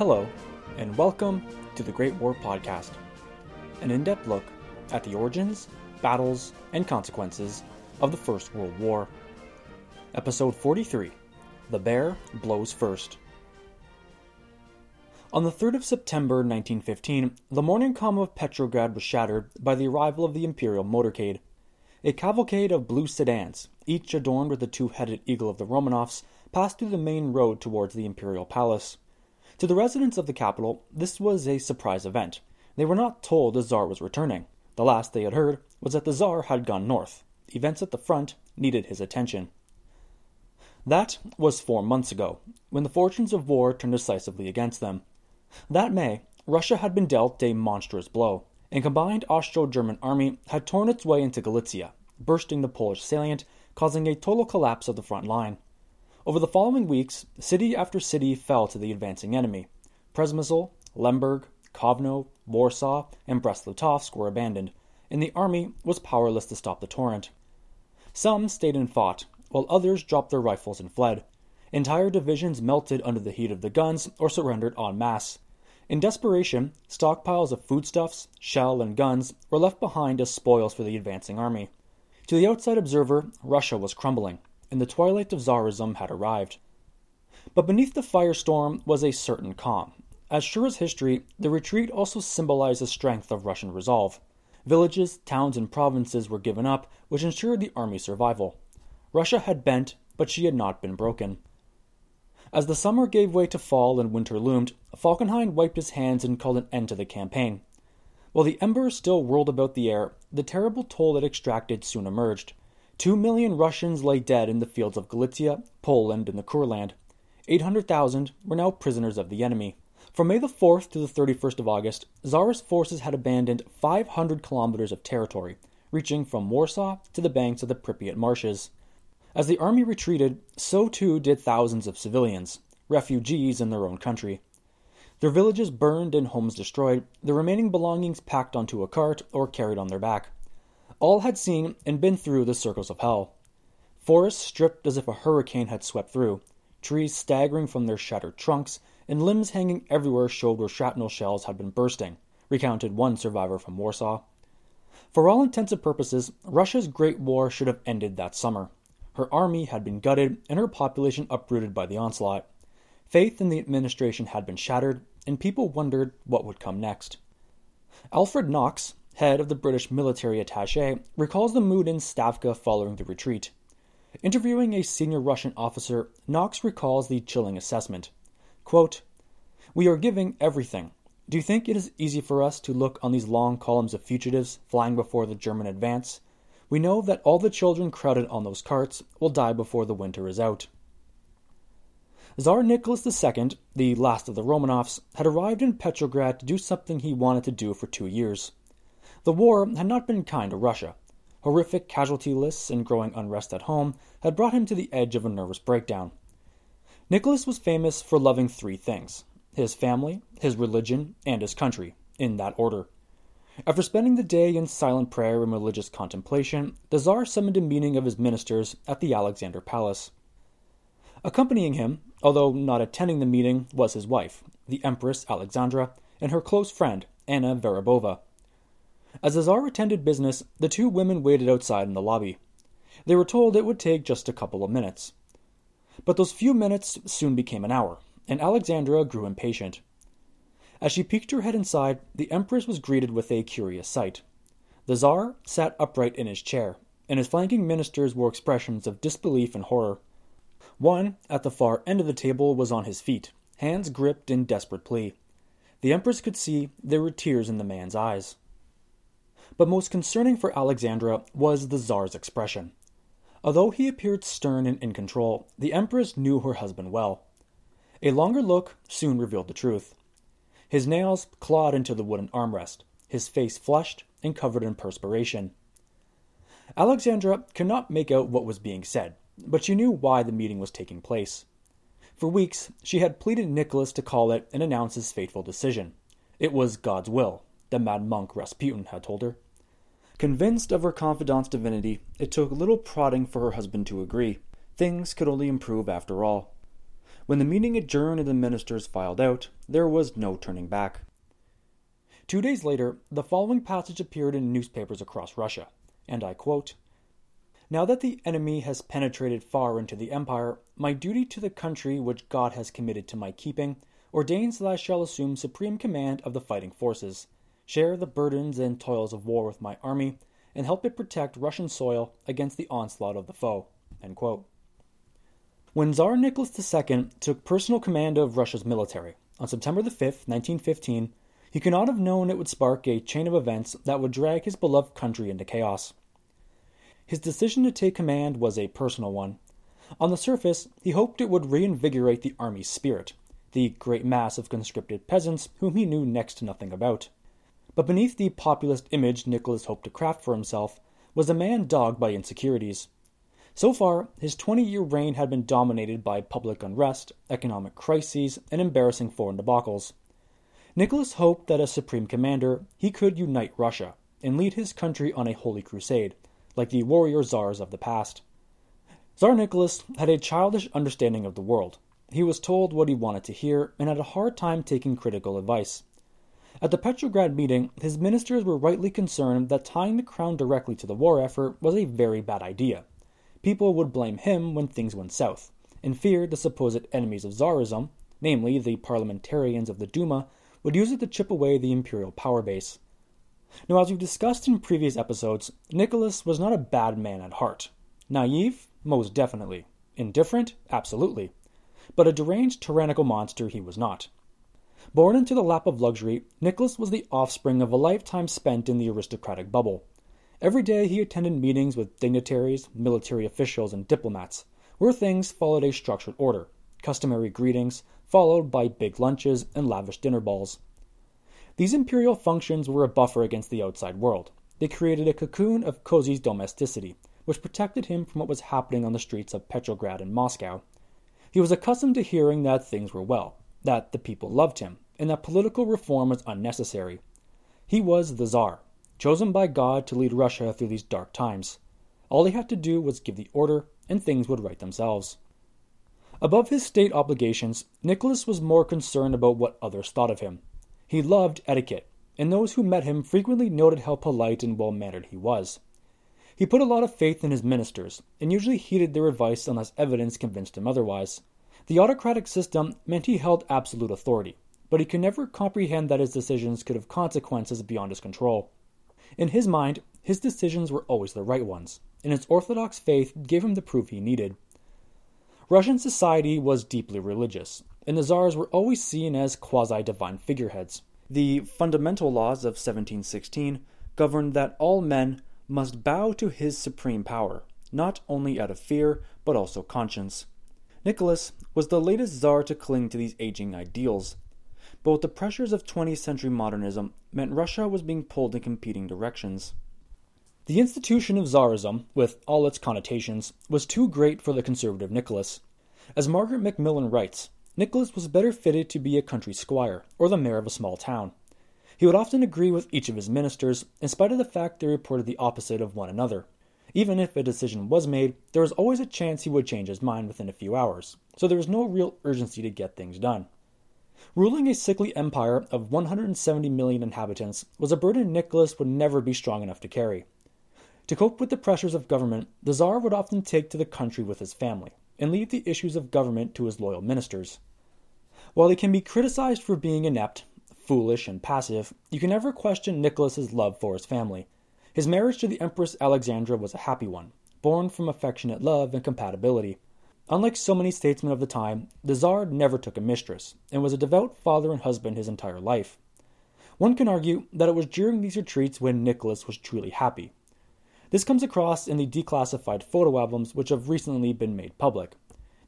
Hello, and welcome to the Great War Podcast, an in depth look at the origins, battles, and consequences of the First World War. Episode 43 The Bear Blows First. On the 3rd of September 1915, the morning calm of Petrograd was shattered by the arrival of the Imperial motorcade. A cavalcade of blue sedans, each adorned with the two headed eagle of the Romanovs, passed through the main road towards the Imperial Palace. To the residents of the capital, this was a surprise event. They were not told the Tsar was returning. The last they had heard was that the Tsar had gone north. Events at the front needed his attention. That was four months ago, when the fortunes of war turned decisively against them. That May, Russia had been dealt a monstrous blow. A combined Austro German army had torn its way into Galicia, bursting the Polish salient, causing a total collapse of the front line. Over the following weeks, city after city fell to the advancing enemy. Przemysl, Lemberg, Kovno, Warsaw, and Brest-Litovsk were abandoned, and the army was powerless to stop the torrent. Some stayed and fought, while others dropped their rifles and fled. Entire divisions melted under the heat of the guns or surrendered en masse. In desperation, stockpiles of foodstuffs, shell, and guns were left behind as spoils for the advancing army. To the outside observer, Russia was crumbling, and the twilight of Tsarism had arrived. But beneath the firestorm was a certain calm. As sure as history, the retreat also symbolized the strength of Russian resolve. Villages, towns, and provinces were given up, which ensured the army's survival. Russia had bent, but she had not been broken. As the summer gave way to fall and winter loomed, Falkenhayn wiped his hands and called an end to the campaign. While the embers still whirled about the air, the terrible toll it extracted soon emerged. Two million Russians lay dead in the fields of Galicia, Poland, and the hundred thousand were now prisoners of the enemy. From May the 4th to the 31st of August, Tsarist forces had abandoned 500 kilometers of territory, reaching from Warsaw to the banks of the Pripyat marshes. As the army retreated, so too did thousands of civilians, refugees in their own country. Their villages burned and homes destroyed, their remaining belongings packed onto a cart or carried on their back. All had seen and been through the circles of hell. Forests stripped as if a hurricane had swept through, trees staggering from their shattered trunks, and limbs hanging everywhere showed where shrapnel shells had been bursting, recounted one survivor from Warsaw. For all intents and purposes, Russia's Great War should have ended that summer. Her army had been gutted and her population uprooted by the onslaught. Faith in the administration had been shattered, and people wondered what would come next. Alfred Knox, head of the British military attache, recalls the mood in Stavka following the retreat. Interviewing a senior Russian officer, Knox recalls the chilling assessment. Quote, We are giving everything. Do you think it is easy for us to look on these long columns of fugitives flying before the German advance we know that all the children crowded on those carts will die before the winter is out. Tsar Nicholas II, the last of the Romanovs, had arrived in Petrograd to do something he wanted to do for two years. The war had not been kind to Russia. Horrific casualty lists and growing unrest at home had brought him to the edge of a nervous breakdown. Nicholas was famous for loving three things his family, his religion, and his country, in that order. After spending the day in silent prayer and religious contemplation, the Tsar summoned a meeting of his ministers at the Alexander Palace. Accompanying him, although not attending the meeting, was his wife, the Empress Alexandra, and her close friend, Anna Vyrubova. As the Tsar attended business, the two women waited outside in the lobby. They were told it would take just a couple of minutes. But those few minutes soon became an hour, and Alexandra grew impatient. As she peeked her head inside, the Empress was greeted with a curious sight. The Tsar sat upright in his chair, and his flanking ministers wore expressions of disbelief and horror. One, at the far end of the table, was on his feet, hands gripped in desperate plea. The Empress could see there were tears in the man's eyes. But most concerning for Alexandra was the Tsar's expression. Although he appeared stern and in control, the Empress knew her husband well. A longer look soon revealed the truth. His nails clawed into the wooden armrest, his face flushed and covered in perspiration. Alexandra could not make out what was being said, but she knew why the meeting was taking place. For weeks, she had pleaded Nicholas to call it and announce his fateful decision. It was God's will, the mad monk Rasputin had told her. Convinced of her confidant's divinity, it took little prodding for her husband to agree. Things could only improve after all. When the meeting adjourned and the ministers filed out, there was no turning back. Two days later, the following passage appeared in newspapers across Russia, and I quote Now that the enemy has penetrated far into the empire, my duty to the country which God has committed to my keeping ordains that I shall assume supreme command of the fighting forces, share the burdens and toils of war with my army, and help it protect Russian soil against the onslaught of the foe. When Tsar Nicholas II took personal command of Russia's military on September 5, 1915, he could not have known it would spark a chain of events that would drag his beloved country into chaos. His decision to take command was a personal one. On the surface, he hoped it would reinvigorate the army's spirit, the great mass of conscripted peasants whom he knew next to nothing about. But beneath the populist image Nicholas hoped to craft for himself was a man dogged by insecurities. So far, his 20 year reign had been dominated by public unrest, economic crises, and embarrassing foreign debacles. Nicholas hoped that as supreme commander, he could unite Russia and lead his country on a holy crusade, like the warrior czars of the past. Tsar Nicholas had a childish understanding of the world. He was told what he wanted to hear and had a hard time taking critical advice. At the Petrograd meeting, his ministers were rightly concerned that tying the crown directly to the war effort was a very bad idea people would blame him when things went south, and feared the supposed enemies of Tsarism, namely the parliamentarians of the Duma, would use it to chip away the imperial power base. Now, as we've discussed in previous episodes, Nicholas was not a bad man at heart. Naive? Most definitely. Indifferent? Absolutely. But a deranged, tyrannical monster he was not. Born into the lap of luxury, Nicholas was the offspring of a lifetime spent in the aristocratic bubble. Every day he attended meetings with dignitaries, military officials, and diplomats, where things followed a structured order customary greetings, followed by big lunches and lavish dinner balls. These imperial functions were a buffer against the outside world. They created a cocoon of cozy domesticity, which protected him from what was happening on the streets of Petrograd and Moscow. He was accustomed to hearing that things were well, that the people loved him, and that political reform was unnecessary. He was the Czar, chosen by God to lead Russia through these dark times. All he had to do was give the order, and things would right themselves. Above his state obligations, Nicholas was more concerned about what others thought of him. He loved etiquette, and those who met him frequently noted how polite and well mannered he was. He put a lot of faith in his ministers, and usually heeded their advice unless evidence convinced him otherwise. The autocratic system meant he held absolute authority, but he could never comprehend that his decisions could have consequences beyond his control. In his mind, his decisions were always the right ones, and his orthodox faith gave him the proof he needed. Russian society was deeply religious, and the czars were always seen as quasi divine figureheads. The fundamental laws of 1716 governed that all men must bow to his supreme power, not only out of fear, but also conscience. Nicholas was the latest czar to cling to these aging ideals, but with the pressures of 20th century modernism meant Russia was being pulled in competing directions. The institution of czarism, with all its connotations, was too great for the conservative Nicholas. As Margaret Macmillan writes, Nicholas was better fitted to be a country squire or the mayor of a small town. He would often agree with each of his ministers, in spite of the fact they reported the opposite of one another. Even if a decision was made, there was always a chance he would change his mind within a few hours, so there was no real urgency to get things done. Ruling a sickly empire of 170 million inhabitants was a burden Nicholas would never be strong enough to carry. To cope with the pressures of government, the Tsar would often take to the country with his family and leave the issues of government to his loyal ministers. While he can be criticized for being inept, foolish, and passive, you can never question Nicholas's love for his family. His marriage to the Empress Alexandra was a happy one, born from affectionate love and compatibility. Unlike so many statesmen of the time, the Tsar never took a mistress, and was a devout father and husband his entire life. One can argue that it was during these retreats when Nicholas was truly happy. This comes across in the declassified photo albums which have recently been made public.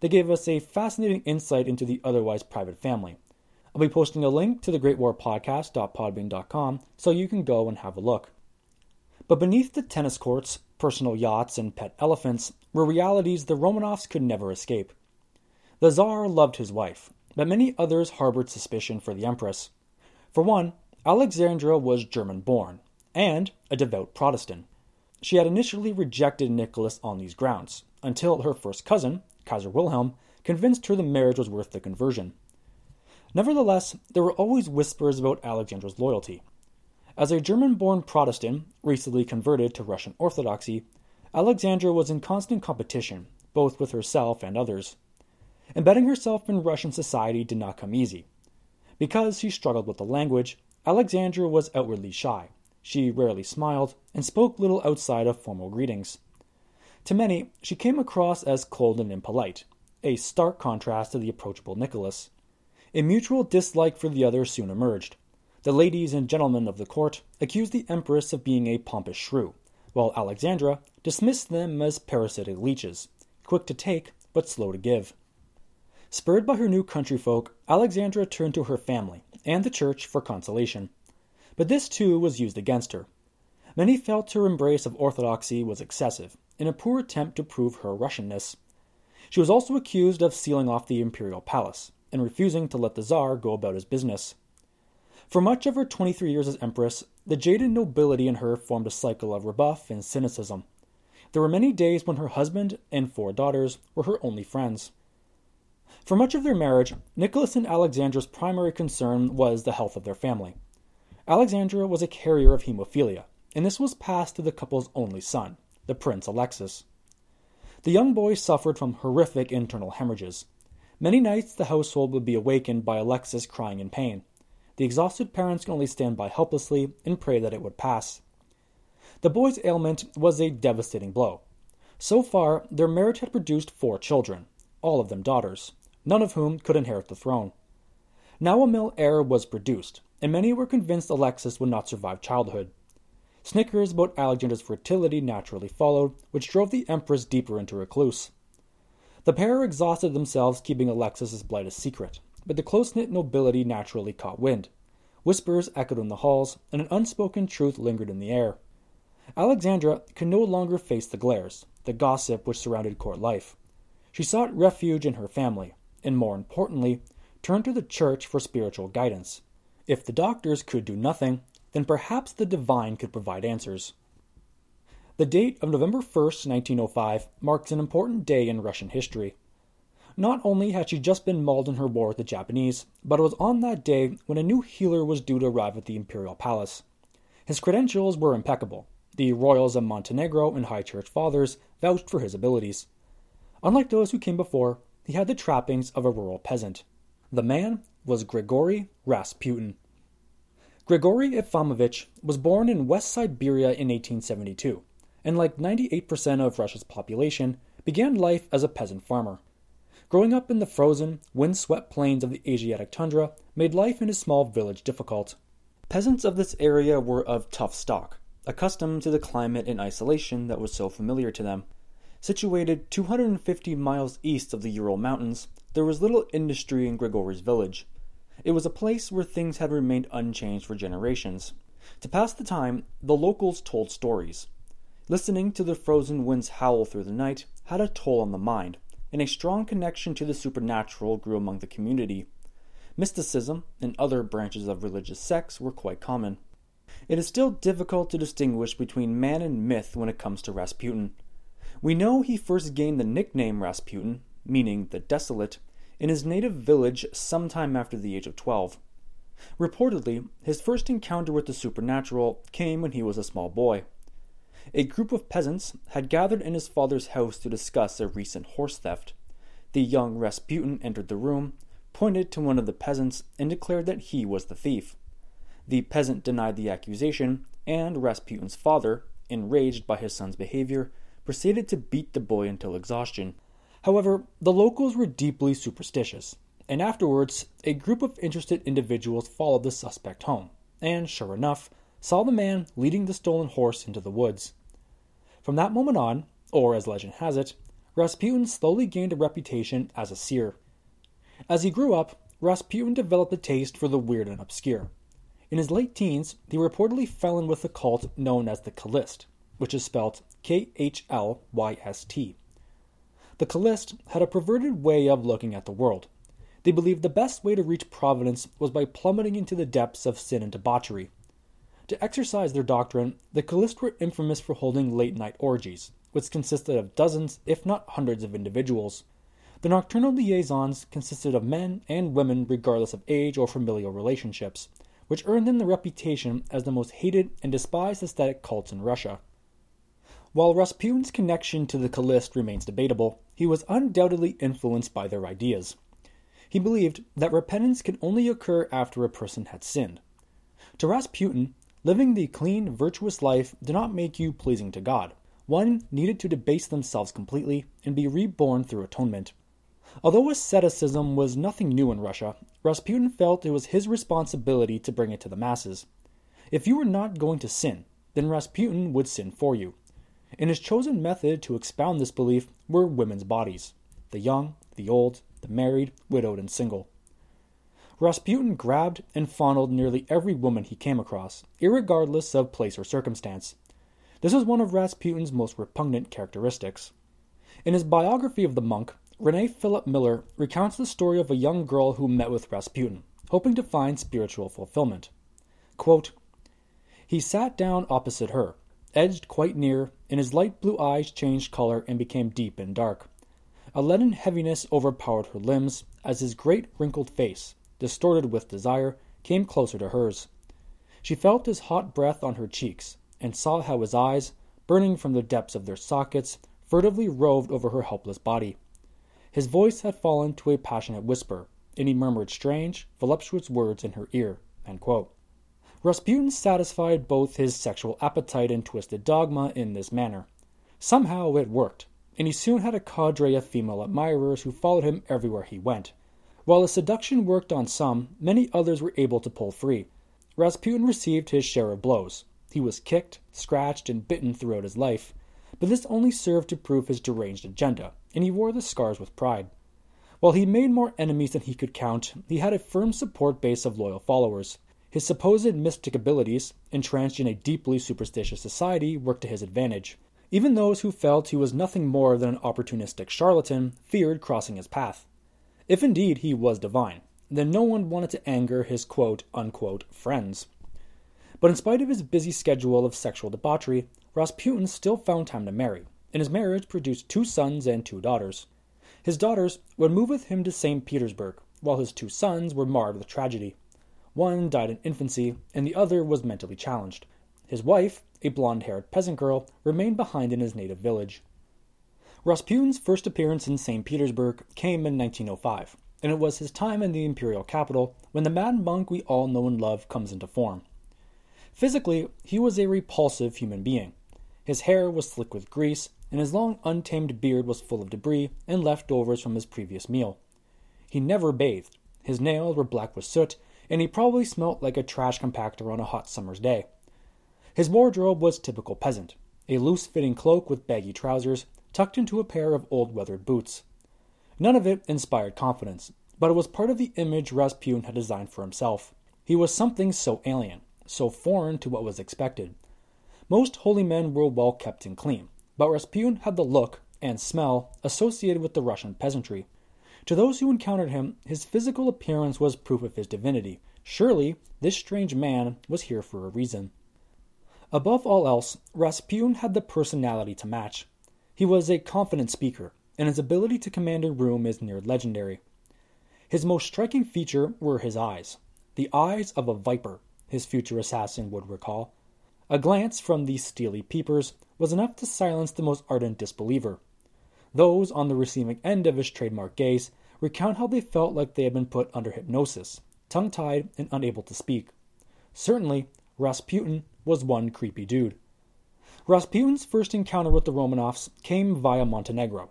They gave us a fascinating insight into the otherwise private family. I'll be posting a link to the Great War Podcast.podbean.com so you can go and have a look. But beneath the tennis courts, personal yachts, and pet elephants were realities the Romanovs could never escape. The Tsar loved his wife, but many others harbored suspicion for the Empress. For one, Alexandra was German born, and a devout Protestant. She had initially rejected Nicholas on these grounds, until her first cousin, Kaiser Wilhelm, convinced her the marriage was worth the conversion. Nevertheless, there were always whispers about Alexandra's loyalty. As a German born Protestant, recently converted to Russian Orthodoxy, Alexandra was in constant competition, both with herself and others. Embedding herself in Russian society did not come easy. Because she struggled with the language, Alexandra was outwardly shy. She rarely smiled and spoke little outside of formal greetings. To many, she came across as cold and impolite, a stark contrast to the approachable Nicholas. A mutual dislike for the other soon emerged. The ladies and gentlemen of the court accused the empress of being a pompous shrew, while Alexandra dismissed them as parasitic leeches, quick to take but slow to give. Spurred by her new countryfolk, Alexandra turned to her family and the church for consolation. But this too was used against her. Many felt her embrace of orthodoxy was excessive, in a poor attempt to prove her Russianness. She was also accused of sealing off the imperial palace and refusing to let the Tsar go about his business. For much of her 23 years as empress, the jaded nobility in her formed a cycle of rebuff and cynicism. There were many days when her husband and four daughters were her only friends. For much of their marriage, Nicholas and Alexandra's primary concern was the health of their family. Alexandra was a carrier of hemophilia, and this was passed to the couple's only son, the Prince Alexis. The young boy suffered from horrific internal hemorrhages. Many nights the household would be awakened by Alexis crying in pain. The exhausted parents could only stand by helplessly and pray that it would pass. The boy's ailment was a devastating blow. So far, their marriage had produced four children, all of them daughters none of whom could inherit the throne. Now a male heir was produced, and many were convinced Alexis would not survive childhood. Snickers about Alexandra's fertility naturally followed, which drove the Empress deeper into recluse. The pair exhausted themselves keeping Alexis's blight a secret, but the close knit nobility naturally caught wind. Whispers echoed in the halls, and an unspoken truth lingered in the air. Alexandra could no longer face the glares, the gossip which surrounded court life. She sought refuge in her family, and more importantly, turned to the church for spiritual guidance. If the doctors could do nothing, then perhaps the divine could provide answers. The date of November 1st, 1905, marks an important day in Russian history. Not only had she just been mauled in her war with the Japanese, but it was on that day when a new healer was due to arrive at the imperial palace. His credentials were impeccable. The royals of Montenegro and high church fathers vouched for his abilities. Unlike those who came before, he had the trappings of a rural peasant. The man was Grigory Rasputin. Grigory Efimovich was born in West Siberia in 1872, and like 98% of Russia's population, began life as a peasant farmer. Growing up in the frozen, wind-swept plains of the Asiatic tundra made life in his small village difficult. Peasants of this area were of tough stock, accustomed to the climate and isolation that was so familiar to them. Situated 250 miles east of the Ural Mountains, there was little industry in Grigory's village. It was a place where things had remained unchanged for generations. To pass the time, the locals told stories. Listening to the frozen winds howl through the night had a toll on the mind, and a strong connection to the supernatural grew among the community. Mysticism and other branches of religious sects were quite common. It is still difficult to distinguish between man and myth when it comes to Rasputin. We know he first gained the nickname Rasputin, meaning the desolate, in his native village sometime after the age of 12. Reportedly, his first encounter with the supernatural came when he was a small boy. A group of peasants had gathered in his father's house to discuss a recent horse theft. The young Rasputin entered the room, pointed to one of the peasants, and declared that he was the thief. The peasant denied the accusation, and Rasputin's father, enraged by his son's behavior, proceeded to beat the boy until exhaustion. However, the locals were deeply superstitious, and afterwards, a group of interested individuals followed the suspect home, and sure enough, saw the man leading the stolen horse into the woods. From that moment on, or as legend has it, Rasputin slowly gained a reputation as a seer. As he grew up, Rasputin developed a taste for the weird and obscure. In his late teens, he reportedly fell in with a cult known as the Khlyst, which is spelled K H L Y S T. The Khlyst had a perverted way of looking at the world. They believed the best way to reach providence was by plummeting into the depths of sin and debauchery. To exercise their doctrine, the Khlyst were infamous for holding late night orgies, which consisted of dozens, if not hundreds, of individuals. The nocturnal liaisons consisted of men and women regardless of age or familial relationships, which earned them the reputation as the most hated and despised aesthetic cults in Russia. While Rasputin's connection to the Khlyst remains debatable, he was undoubtedly influenced by their ideas. He believed that repentance can only occur after a person had sinned. To Rasputin, living the clean, virtuous life did not make you pleasing to God. One needed to debase themselves completely and be reborn through atonement. Although asceticism was nothing new in Russia, Rasputin felt it was his responsibility to bring it to the masses. If you were not going to sin, then Rasputin would sin for you. And his chosen method to expound this belief were women's bodies the young, the old, the married, widowed, and single. Rasputin grabbed and fondled nearly every woman he came across, irregardless of place or circumstance. This was one of Rasputin's most repugnant characteristics. In his biography of the monk, Rene Fülöp-Miller recounts the story of a young girl who met with Rasputin, hoping to find spiritual fulfillment. Quote, he sat down opposite her, edged quite near, and his light blue eyes changed color and became deep and dark. A leaden heaviness overpowered her limbs as his great wrinkled face, distorted with desire, came closer to hers. She felt his hot breath on her cheeks, and saw how his eyes, burning from the depths of their sockets, furtively roved over her helpless body. His voice had fallen to a passionate whisper, and he murmured strange, voluptuous words in her ear. Rasputin satisfied both his sexual appetite and twisted dogma in this manner. Somehow it worked, and he soon had a cadre of female admirers who followed him everywhere he went. While the seduction worked on some, many others were able to pull free. Rasputin received his share of blows. He was kicked, scratched, and bitten throughout his life, but this only served to prove his deranged agenda, and he wore the scars with pride. While he made more enemies than he could count, he had a firm support base of loyal followers. His supposed mystic abilities, entrenched in a deeply superstitious society, worked to his advantage. Even those who felt he was nothing more than an opportunistic charlatan feared crossing his path. If indeed he was divine, then no one wanted to anger his quote unquote friends. But in spite of his busy schedule of sexual debauchery, Rasputin still found time to marry, and his marriage produced two sons and two daughters. His daughters would move with him to St. Petersburg, while his two sons were marred with tragedy. One died in infancy, and the other was mentally challenged. His wife, a blonde haired peasant girl, remained behind in his native village. Rasputin's first appearance in St. Petersburg came in 1905, and it was his time in the imperial capital when the mad monk we all know and love comes into form. Physically, he was a repulsive human being. His hair was slick with grease, and his long untamed beard was full of debris and leftovers from his previous meal. He never bathed. His nails were black with soot, and he probably smelt like a trash compactor on a hot summer's day. His wardrobe was typical peasant a loose fitting cloak with baggy trousers, tucked into a pair of old weathered boots. None of it inspired confidence, but it was part of the image Rasputin had designed for himself. He was something so alien, so foreign to what was expected. Most holy men were well kept and clean, but Rasputin had the look and smell associated with the Russian peasantry. To those who encountered him, his physical appearance was proof of his divinity. Surely, this strange man was here for a reason. Above all else, Rasputin had the personality to match. He was a confident speaker, and his ability to command a room is near legendary. His most striking feature were his eyes the eyes of a viper, his future assassin would recall. A glance from these steely peepers was enough to silence the most ardent disbeliever. Those on the receiving end of his trademark gaze recount how they felt like they had been put under hypnosis, tongue tied and unable to speak. Certainly, Rasputin was one creepy dude. Rasputin's first encounter with the Romanovs came via Montenegro.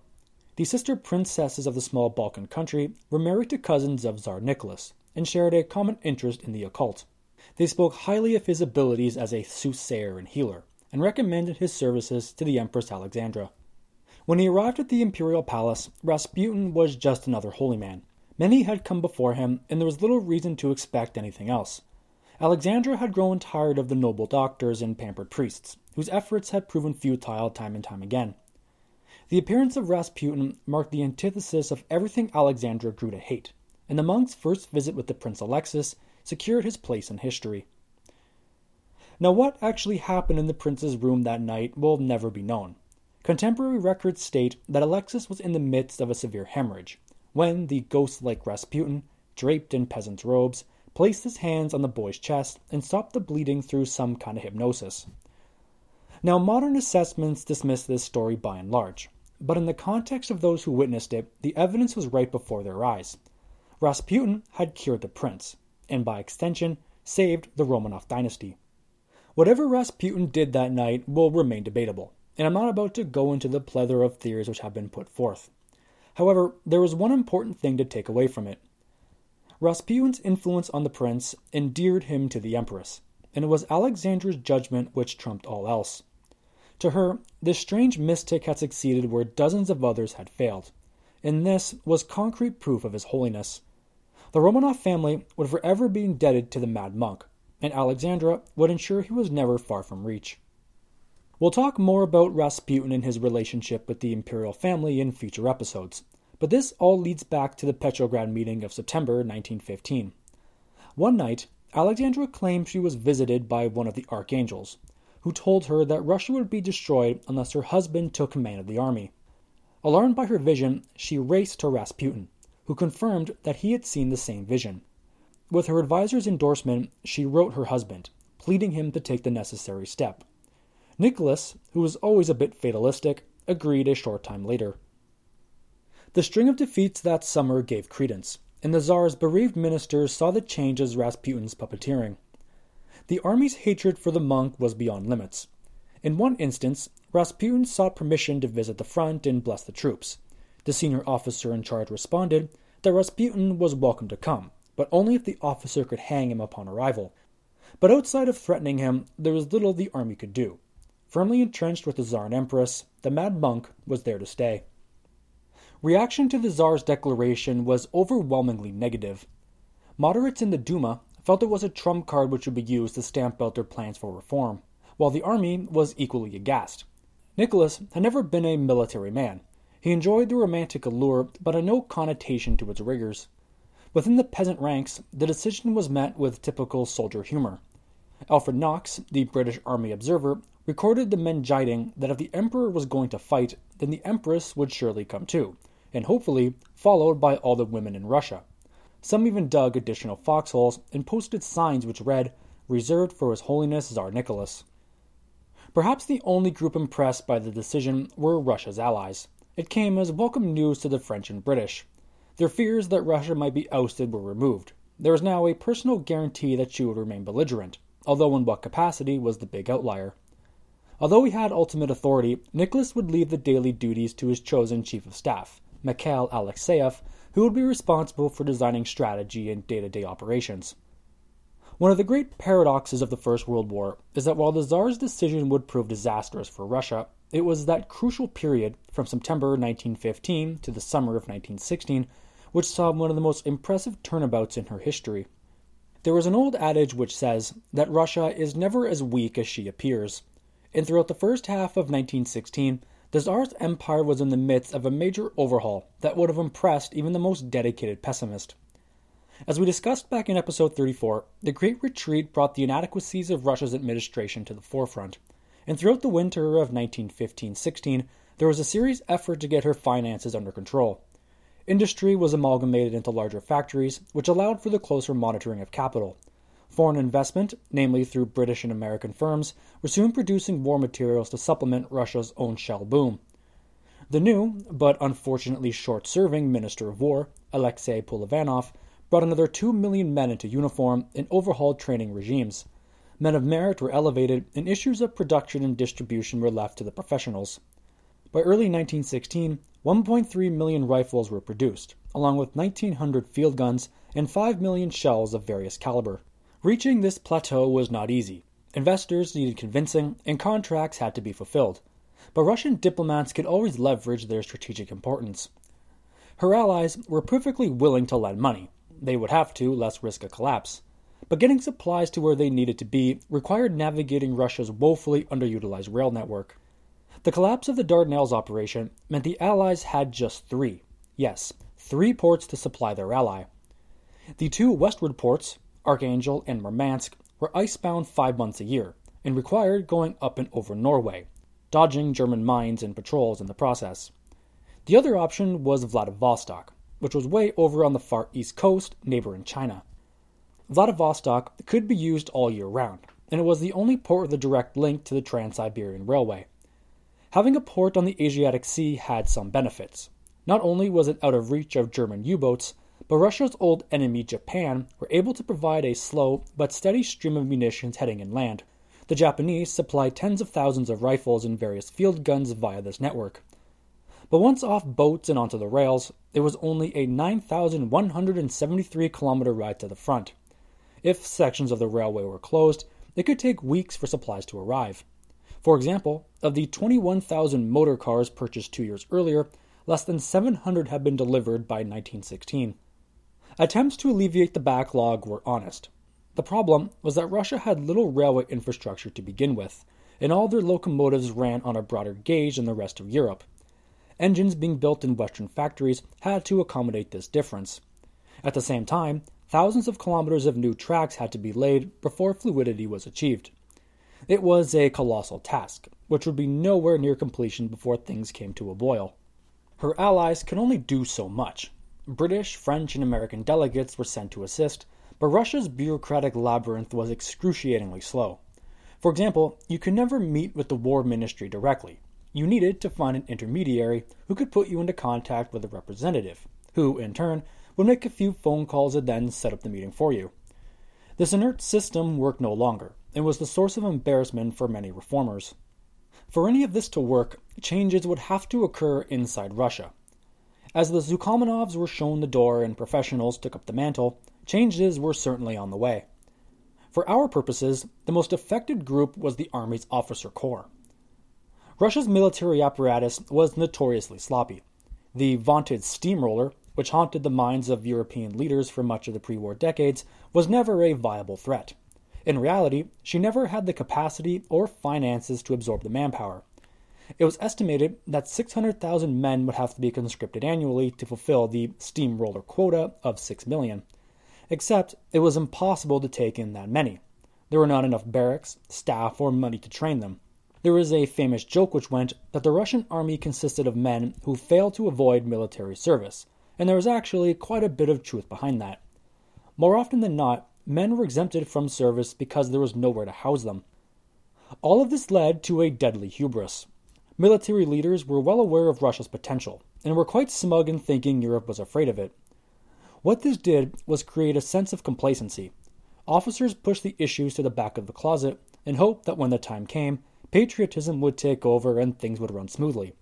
The sister princesses of the small Balkan country were married to cousins of Tsar Nicholas and shared a common interest in the occult. They spoke highly of his abilities as a soothsayer and healer, and recommended his services to the Empress Alexandra. When he arrived at the imperial palace, Rasputin was just another holy man. Many had come before him, and there was little reason to expect anything else. Alexandra had grown tired of the noble doctors and pampered priests, whose efforts had proven futile time and time again. The appearance of Rasputin marked the antithesis of everything Alexandra grew to hate, and the monk's first visit with the Prince Alexis secured his place in history. Now, what actually happened in the prince's room that night will never be known. contemporary records state that Alexis was in the midst of a severe hemorrhage when the ghost like Rasputin, draped in peasant's robes, placed his hands on the boy's chest and stopped the bleeding through some kind of hypnosis. Now, modern assessments dismiss this story by and large, but in the context of those who witnessed it, the evidence was right before their eyes. Rasputin had cured the prince, and by extension, saved the Romanov dynasty. Whatever Rasputin did that night will remain debatable, and I'm not about to go into the plethora of theories which have been put forth. However, there is one important thing to take away from it. Rasputin's influence on the prince endeared him to the empress, and it was Alexandra's judgment which trumped all else. To her, this strange mystic had succeeded where dozens of others had failed, and this was concrete proof of his holiness. The Romanov family would forever be indebted to the mad monk, and Alexandra would ensure he was never far from reach. We'll talk more about Rasputin and his relationship with the imperial family in future episodes, but this all leads back to the Petrograd meeting of September 1915. One night, Alexandra claimed she was visited by one of the archangels, who told her that Russia would be destroyed unless her husband took command of the army. Alarmed by her vision, she raced to Rasputin, who confirmed that he had seen the same vision. With her advisor's endorsement, she wrote her husband, pleading him to take the necessary step. Nicholas, who was always a bit fatalistic, agreed a short time later. The string of defeats that summer gave credence, and the Tsar's bereaved ministers saw the change as Rasputin's puppeteering. The army's hatred for the monk was beyond limits. In one instance, Rasputin sought permission to visit the front and bless the troops. The senior officer in charge responded that Rasputin was welcome to come, but only if the officer could hang him upon arrival. But outside of threatening him, there was little the army could do. Firmly entrenched with the Tsar and Empress, the Mad Monk was there to stay. Reaction to the Tsar's declaration was overwhelmingly negative. Moderates in the Duma felt it was a trump card which would be used to stamp out their plans for reform, while the army was equally aghast. Nicholas had never been a military man. He enjoyed the romantic allure, but had no connotation to its rigors. Within the peasant ranks, the decision was met with typical soldier humor. Alfred Knox, the British Army observer, recorded the men jibing that if the Emperor was going to fight, then the Empress would surely come too, and hopefully followed by all the women in Russia. Some even dug additional foxholes and posted signs which read, Reserved for His Holiness Tsar Nicholas. Perhaps the only group impressed by the decision were Russia's allies. It came as welcome news to the French and British. Their fears that Russia might be ousted were removed. There was now a personal guarantee that she would remain belligerent, although in what capacity was the big outlier. Although he had ultimate authority, Nicholas would leave the daily duties to his chosen chief of staff, Mikhail Alexeyev, who would be responsible for designing strategy and day to day operations. One of the great paradoxes of the First World War is that while the Tsar's decision would prove disastrous for Russia, it was that crucial period from September 1915 to the summer of 1916 which saw one of the most impressive turnabouts in her history. There is an old adage which says that Russia is never as weak as she appears, and throughout the first half of 1916, the Tsar's empire was in the midst of a major overhaul that would have impressed even the most dedicated pessimist. As we discussed back in episode 34, the Great Retreat brought the inadequacies of Russia's administration to the forefront, and throughout the winter of 1915 16, there was a serious effort to get her finances under control. Industry was amalgamated into larger factories, which allowed for the closer monitoring of capital. Foreign investment, namely through British and American firms, were soon producing war materials to supplement Russia's own shell boom. The new, but unfortunately short serving, Minister of War, Alexei Polivanov, brought another 2 million men into uniform and overhauled training regimes. Men of merit were elevated, and issues of production and distribution were left to the professionals. By early 1916, 1.3 million rifles were produced, along with 1,900 field guns and 5 million shells of various caliber. Reaching this plateau was not easy. Investors needed convincing, and contracts had to be fulfilled. But Russian diplomats could always leverage their strategic importance. Her allies were perfectly willing to lend money. They would have to, lest risk a collapse. But getting supplies to where they needed to be required navigating Russia's woefully underutilized rail network. The collapse of the Dardanelles operation meant the Allies had just three yes, three ports to supply their ally. The two westward ports, Archangel and Murmansk, were icebound five months a year and required going up and over Norway. dodging German mines and patrols in the process. The other option was Vladivostok, which was way over on the far east coast, neighboring China. Vladivostok could be used all year round, and it was the only port with a direct link to the Trans Siberian Railway. Having a port on the Asiatic Sea had some benefits. Not only was it out of reach of German U boats, but Russia's old enemy Japan were able to provide a slow but steady stream of munitions heading inland. The Japanese supplied tens of thousands of rifles and various field guns via this network. But once off boats and onto the rails, it was only a 9,173 kilometer ride to the front. If sections of the railway were closed, it could take weeks for supplies to arrive. For example, of the 21,000 motor cars purchased two years earlier, less than 700 had been delivered by 1916. Attempts to alleviate the backlog were honest. The problem was that Russia had little railway infrastructure to begin with, and all their locomotives ran on a broader gauge than the rest of Europe. Engines being built in Western factories had to accommodate this difference. At the same time, thousands of kilometers of new tracks had to be laid before fluidity was achieved. It was a colossal task, which would be nowhere near completion before things came to a boil. Her allies could only do so much. British, French, and American delegates were sent to assist, but Russia's bureaucratic labyrinth was excruciatingly slow. For example, you could never meet with the War Ministry directly. You needed to find an intermediary who could put you into contact with a representative, who, in turn, would make a few phone calls and then set up the meeting for you. This inert system worked no longer and was the source of embarrassment for many reformers. For any of this to work, changes would have to occur inside Russia. As the Sukhanovs were shown the door and professionals took up the mantle, changes were certainly on the way. For our purposes, the most affected group was the Army's officer corps. Russia's military apparatus was notoriously sloppy. The vaunted steamroller, which haunted the minds of European leaders for much of the pre war decades, was never a viable threat. In reality, she never had the capacity or finances to absorb the manpower. It was estimated that 600,000 men would have to be conscripted annually to fulfill the steamroller quota of 6 million. Except it was impossible to take in that many. There were not enough barracks, staff, or money to train them. There is a famous joke which went that the Russian army consisted of men who failed to avoid military service, and there was actually quite a bit of truth behind that. More often than not, men were exempted from service because there was nowhere to house them. All of this led to a deadly hubris. Military leaders were well aware of Russia's potential and were quite smug in thinking Europe was afraid of it. What this did was create a sense of complacency. Officers pushed the issues to the back of the closet and hoped that when the time came, patriotism would take over and things would run smoothly.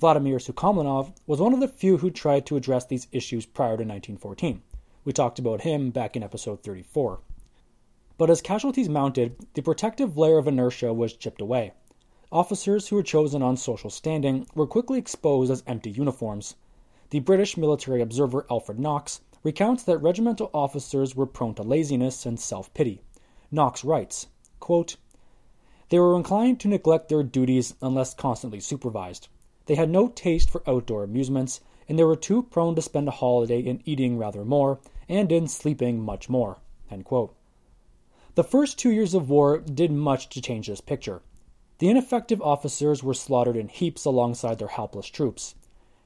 Vladimir Sukhomlinov was one of the few who tried to address these issues prior to 1914. We talked about him back in episode 34. But as casualties mounted, the protective layer of inertia was chipped away. Officers who were chosen on social standing were quickly exposed as empty uniforms. The British military observer Alfred Knox recounts that regimental officers were prone to laziness and self pity. Knox writes, quote, They were inclined to neglect their duties unless constantly supervised. They had no taste for outdoor amusements, and they were too prone to spend a holiday in eating rather more and in sleeping much more. The first two years of war did much to change this picture. The ineffective officers were slaughtered in heaps alongside their helpless troops.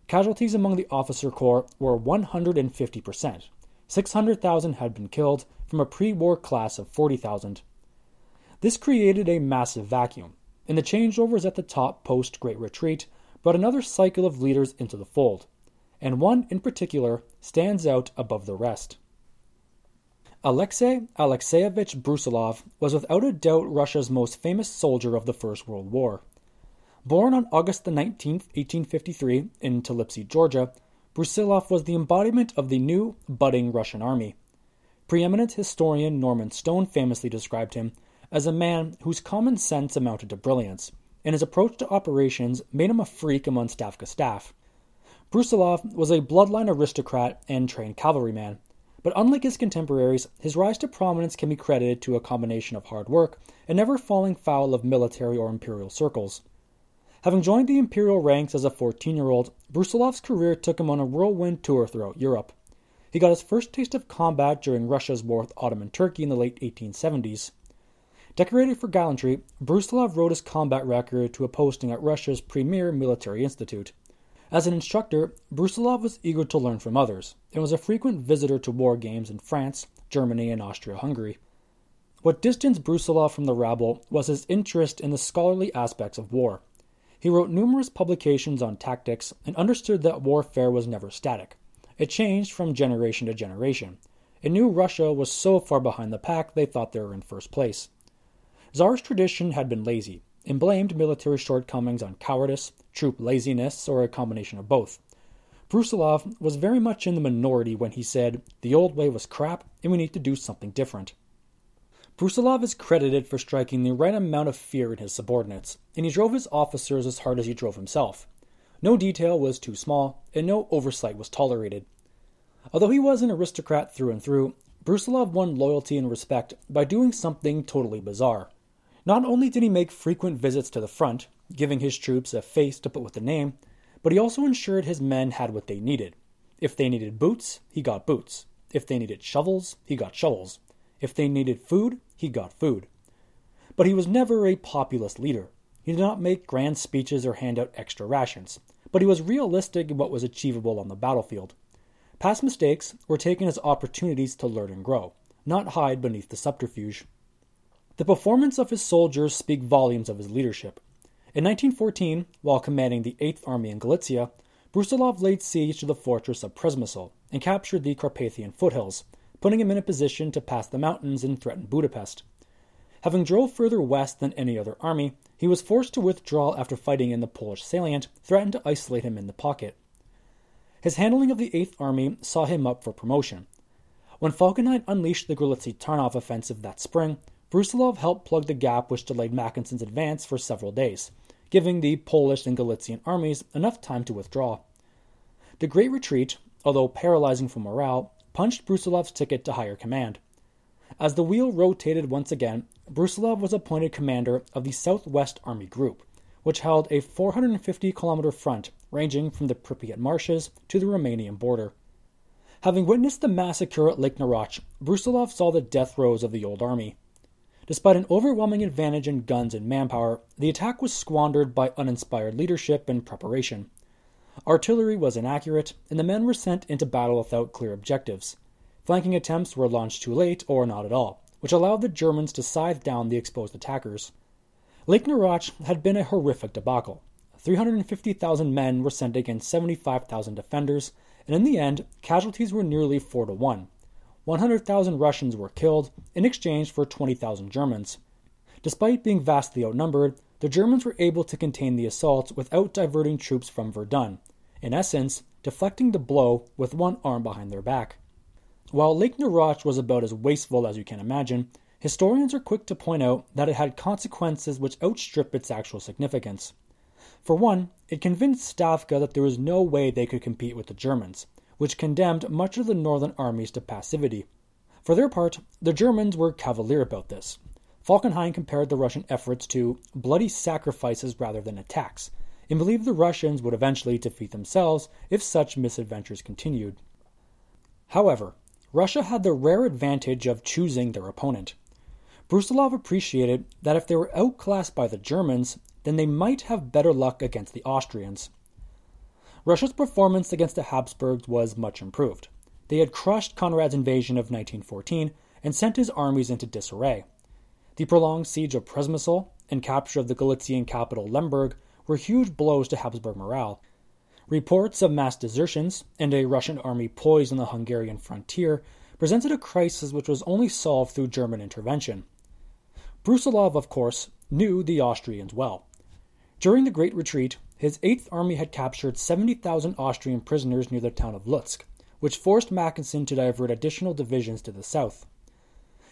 Casualties among the officer corps were 150%. 600,000 had been killed from a pre war class of 40,000. This created a massive vacuum, and the changeovers at the top post Great Retreat brought another cycle of leaders into the fold and one in particular stands out above the rest. Alexei Alexeyevich Brusilov was without a doubt Russia's most famous soldier of the First World War. Born on August 19, 1853, in Tbilisi, Georgia, Brusilov was the embodiment of the new, budding Russian army. Preeminent historian Norman Stone famously described him as a man whose common sense amounted to brilliance, and his approach to operations made him a freak among Stavka staff. Brusilov was a bloodline aristocrat and trained cavalryman, but unlike his contemporaries, his rise to prominence can be credited to a combination of hard work and never falling foul of military or imperial circles. Having joined the imperial ranks as a 14 year old, Brusilov's career took him on a whirlwind tour throughout Europe. He got his first taste of combat during Russia's war with Ottoman Turkey in the late 1870s. Decorated for gallantry, Brusilov wrote his combat record to a posting at Russia's premier military institute. As an instructor, Brusilov was eager to learn from others and was a frequent visitor to war games in France, Germany, and Austria Hungary. What distanced Brusilov from the rabble was his interest in the scholarly aspects of war. He wrote numerous publications on tactics and understood that warfare was never static. It changed from generation to generation. It knew Russia was so far behind the pack they thought they were in first place. Tsar's tradition had been lazy and blamed military shortcomings on cowardice, troop laziness, or a combination of both. Brusilov was very much in the minority when he said, the old way was crap and we need to do something different. Brusilov is credited for striking the right amount of fear in his subordinates, and he drove his officers as hard as he drove himself. No detail was too small, and no oversight was tolerated. Although he was an aristocrat through and through, Brusilov won loyalty and respect by doing something totally bizarre. Not only did he make frequent visits to the front, giving his troops a face to put with the name, but he also ensured his men had what they needed. If they needed boots, he got boots. If they needed shovels, he got shovels. If they needed food, he got food. But he was never a populist leader. He did not make grand speeches or hand out extra rations, but he was realistic in what was achievable on the battlefield. Past mistakes were taken as opportunities to learn and grow, not hide beneath the subterfuge. The performance of his soldiers speak volumes of his leadership. In 1914, while commanding the Eighth Army in Galicia, Brusilov laid siege to the fortress of Przemysl and captured the Carpathian foothills, putting him in a position to pass the mountains and threaten Budapest. Having drove further west than any other army, he was forced to withdraw after fighting in the Polish salient threatened to isolate him in the pocket. His handling of the Eighth Army saw him up for promotion. When Falkenhayn unleashed the Gorlice Tarnów offensive that spring, Brusilov helped plug the gap which delayed Mackensen's advance for several days, giving the Polish and Galician armies enough time to withdraw. The Great Retreat, although paralyzing for morale, punched Brusilov's ticket to higher command. As the wheel rotated once again, Brusilov was appointed commander of the Southwest Army Group, which held a 450 kilometer front ranging from the Pripyat marshes to the Romanian border. Having witnessed the massacre at Lake Narach, Brusilov saw the death throes of the old army. Despite an overwhelming advantage in guns and manpower, the attack was squandered by uninspired leadership and preparation. Artillery was inaccurate, and the men were sent into battle without clear objectives. Flanking attempts were launched too late or not at all, which allowed the Germans to scythe down the exposed attackers. Lake Narach had been a horrific debacle. 350,000 men were sent against 75,000 defenders, and in the end, casualties were nearly 4 to 1. 100,000 Russians were killed in exchange for 20,000 Germans. Despite being vastly outnumbered, the Germans were able to contain the assault without diverting troops from Verdun, in essence, deflecting the blow with one arm behind their back. While Lake Narach was about as wasteful as you can imagine, historians are quick to point out that it had consequences which outstrip its actual significance. For one, it convinced Stavka that there was no way they could compete with the Germans, which condemned much of the northern armies to passivity. For their part, the Germans were cavalier about this. Falkenhayn compared the Russian efforts to bloody sacrifices rather than attacks, and believed the Russians would eventually defeat themselves if such misadventures continued. However, Russia had the rare advantage of choosing their opponent. Brusilov appreciated that if they were outclassed by the Germans, then they might have better luck against the Austrians. Russia's performance against the Habsburgs was much improved. They had crushed Conrad's invasion of 1914 and sent his armies into disarray. The prolonged siege of Przemysl and capture of the Galician capital Lemberg were huge blows to Habsburg morale. Reports of mass desertions and a Russian army poised on the Hungarian frontier presented a crisis which was only solved through German intervention. Brusilov, of course, knew the Austrians well. During the Great Retreat, his Eighth Army had captured 70,000 Austrian prisoners near the town of Lutsk, which forced Mackensen to divert additional divisions to the south.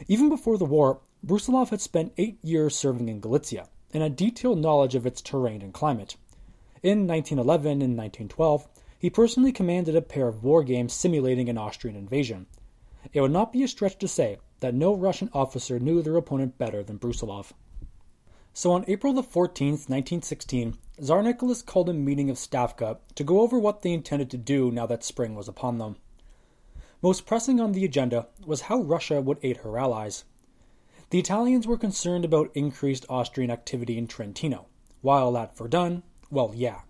Even before the war, Brusilov had spent eight years serving in Galicia and had detailed knowledge of its terrain and climate. In 1911 and 1912, he personally commanded a pair of war games simulating an Austrian invasion. It would not be a stretch to say that no Russian officer knew their opponent better than Brusilov. So on April the 14th, 1916, Tsar Nicholas called a meeting of Stavka to go over what they intended to do now that spring was upon them. Most pressing on the agenda was how Russia would aid her allies. The Italians were concerned about increased Austrian activity in Trentino, while at Verdun, well, yeah.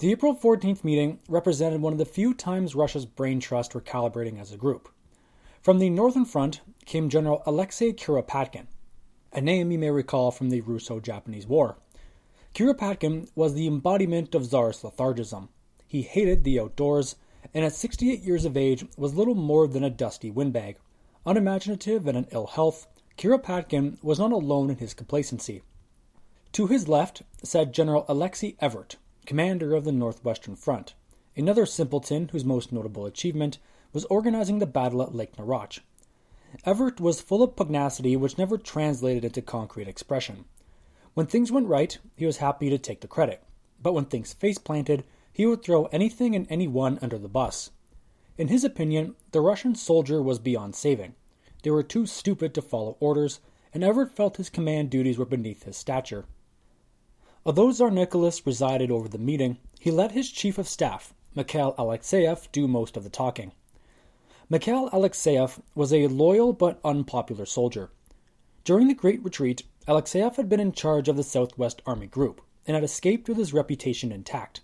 The April 14th meeting represented one of the few times Russia's brain trust were calibrating as a group. From the Northern Front came General Alexei Kuropatkin, a name you may recall from the Russo Japanese War. Kuropatkin was the embodiment of Tsar's lethargism. He hated the outdoors, and at 68 years of age was little more than a dusty windbag. Unimaginative and in ill health, Kuropatkin was not alone in his complacency. To his left sat General Alexey Evert, commander of the Northwestern Front, another simpleton whose most notable achievement was organizing the battle at Lake Narach. Evert was full of pugnacity which never translated into concrete expression. When things went right, he was happy to take the credit, but when things face planted, he would throw anything and anyone under the bus. In his opinion, the Russian soldier was beyond saving. They were too stupid to follow orders, and Evert felt his command duties were beneath his stature. Although Tsar Nicholas presided over the meeting, he let his chief of staff, Mikhail Alexeyev, do most of the talking. Mikhail Alexeyev was a loyal but unpopular soldier. During the Great Retreat, Alexeyev had been in charge of the Southwest Army Group and had escaped with his reputation intact.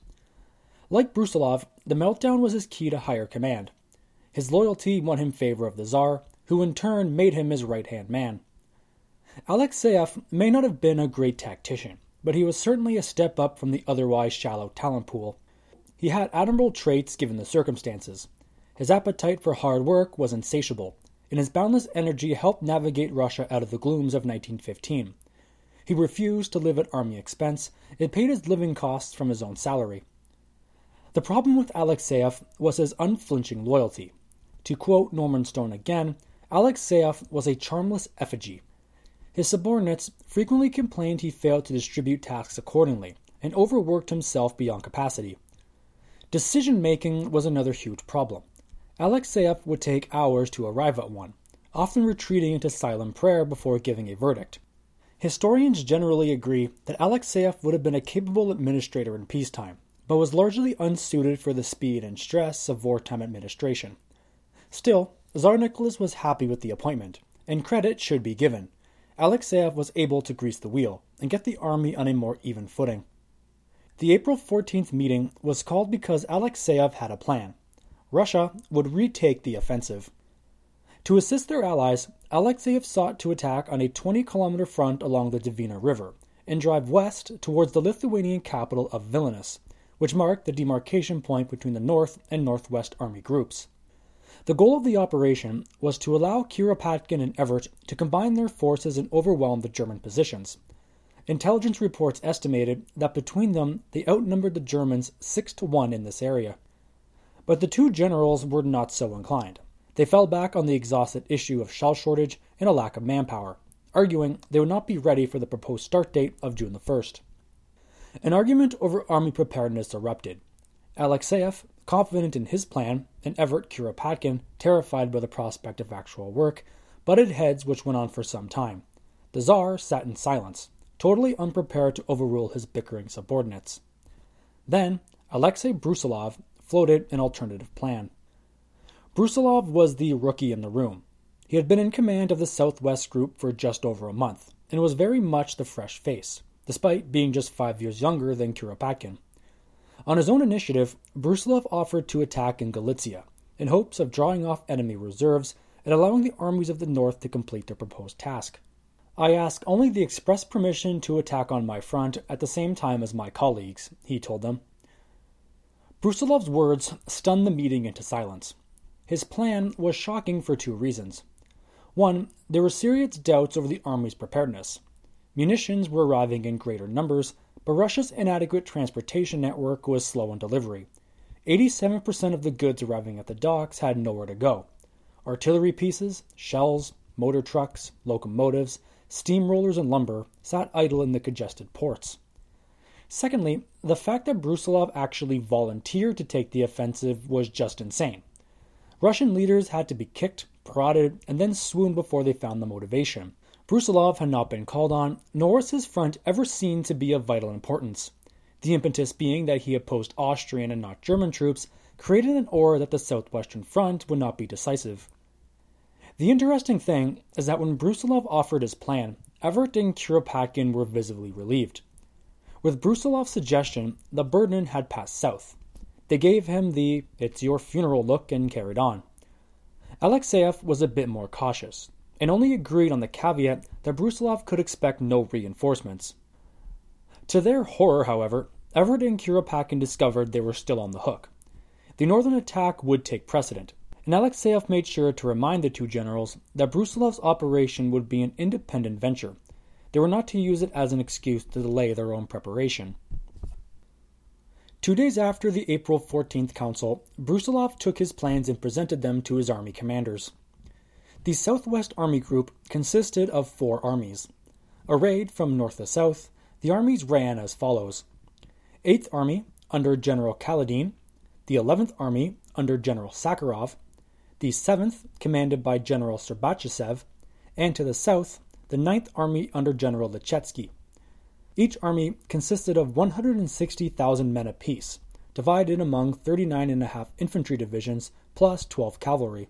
Like Brusilov, the meltdown was his key to higher command. His loyalty won him favor of the Tsar, who in turn made him his right hand man. Alexeyev may not have been a great tactician, but he was certainly a step up from the otherwise shallow talent pool. He had admirable traits given the circumstances. His appetite for hard work was insatiable, and his boundless energy helped navigate Russia out of the glooms of 1915. He refused to live at army expense and paid his living costs from his own salary. The problem with Alexeyev was his unflinching loyalty. To quote Norman Stone again, Alexeyev was a charmless effigy. His subordinates frequently complained he failed to distribute tasks accordingly and overworked himself beyond capacity. Decision making was another huge problem. Alexeyev would take hours to arrive at one, often retreating into silent prayer before giving a verdict. Historians generally agree that Alexeyev would have been a capable administrator in peacetime, but was largely unsuited for the speed and stress of wartime administration. Still, Tsar Nicholas was happy with the appointment, and credit should be given. Alexeyev was able to grease the wheel and get the army on a more even footing. The April 14th meeting was called because Alexeyev had a plan. Russia would retake the offensive. To assist their allies, Alexeyev sought to attack on a 20 kilometer front along the Dvina River and drive west towards the Lithuanian capital of Vilnius, which marked the demarcation point between the North and Northwest Army groups. The goal of the operation was to allow Kuropatkin and Evert to combine their forces and overwhelm the German positions. Intelligence reports estimated that between them they outnumbered the Germans six to one in this area. But the two generals were not so inclined. They fell back on the exhausted issue of shell shortage and a lack of manpower, arguing they would not be ready for the proposed start date of June the 1st. An argument over army preparedness erupted. Alexeyev, confident in his plan, and Evert Kuropatkin, terrified by the prospect of actual work, butted heads which went on for some time. The Tsar sat in silence, totally unprepared to overrule his bickering subordinates. Then Alexei Brusilov floated an alternative plan. Brusilov was the rookie in the room. He had been in command of the Southwest Group for just over a month, and was very much the fresh face despite being just five years younger than Kuropatkin. On his own initiative, Brusilov offered to attack in Galicia, in hopes of drawing off enemy reserves and allowing the armies of the north to complete their proposed task. I ask only the express permission to attack on my front at the same time as my colleagues, he told them. Brusilov's words stunned the meeting into silence. His plan was shocking for two reasons. One, there were serious doubts over the army's preparedness. Munitions were arriving in greater numbers, but Russia's inadequate transportation network was slow in delivery. 87% of the goods arriving at the docks had nowhere to go. Artillery pieces, shells, motor trucks, locomotives, steamrollers, and lumber sat idle in the congested ports. Secondly, the fact that Brusilov actually volunteered to take the offensive was just insane. Russian leaders had to be kicked, prodded, and then swooned before they found the motivation. Brusilov had not been called on, nor was his front ever seen to be of vital importance. The impetus being that he opposed Austrian and not German troops created an aura that the Southwestern Front would not be decisive. The interesting thing is that when Brusilov offered his plan, Evert and Kuropatkin were visibly relieved. With Brusilov's suggestion, the burden had passed south. They gave him the it's your funeral look and carried on. Alexeyev was a bit more cautious, and only agreed on the caveat that Brusilov could expect no reinforcements. To their horror, however, Evert and Kuropatkin discovered they were still on the hook. The northern attack would take precedent, and Alexeyev made sure to remind the two generals that Brusilov's operation would be an independent venture. They were not to use it as an excuse to delay their own preparation. Two days after the April 14th council, Brusilov took his plans and presented them to his army commanders. The Southwest Army Group consisted of four armies. Arrayed from north to south, the armies ran as follows 8th Army under General Kaledin, the 11th Army under General Sakharov, the 7th commanded by General Sherbatchev, and to the south, the 9th Army under General Lechitsky. Each army consisted of 160,000 men apiece, divided among 39.5 infantry divisions plus 12 cavalry.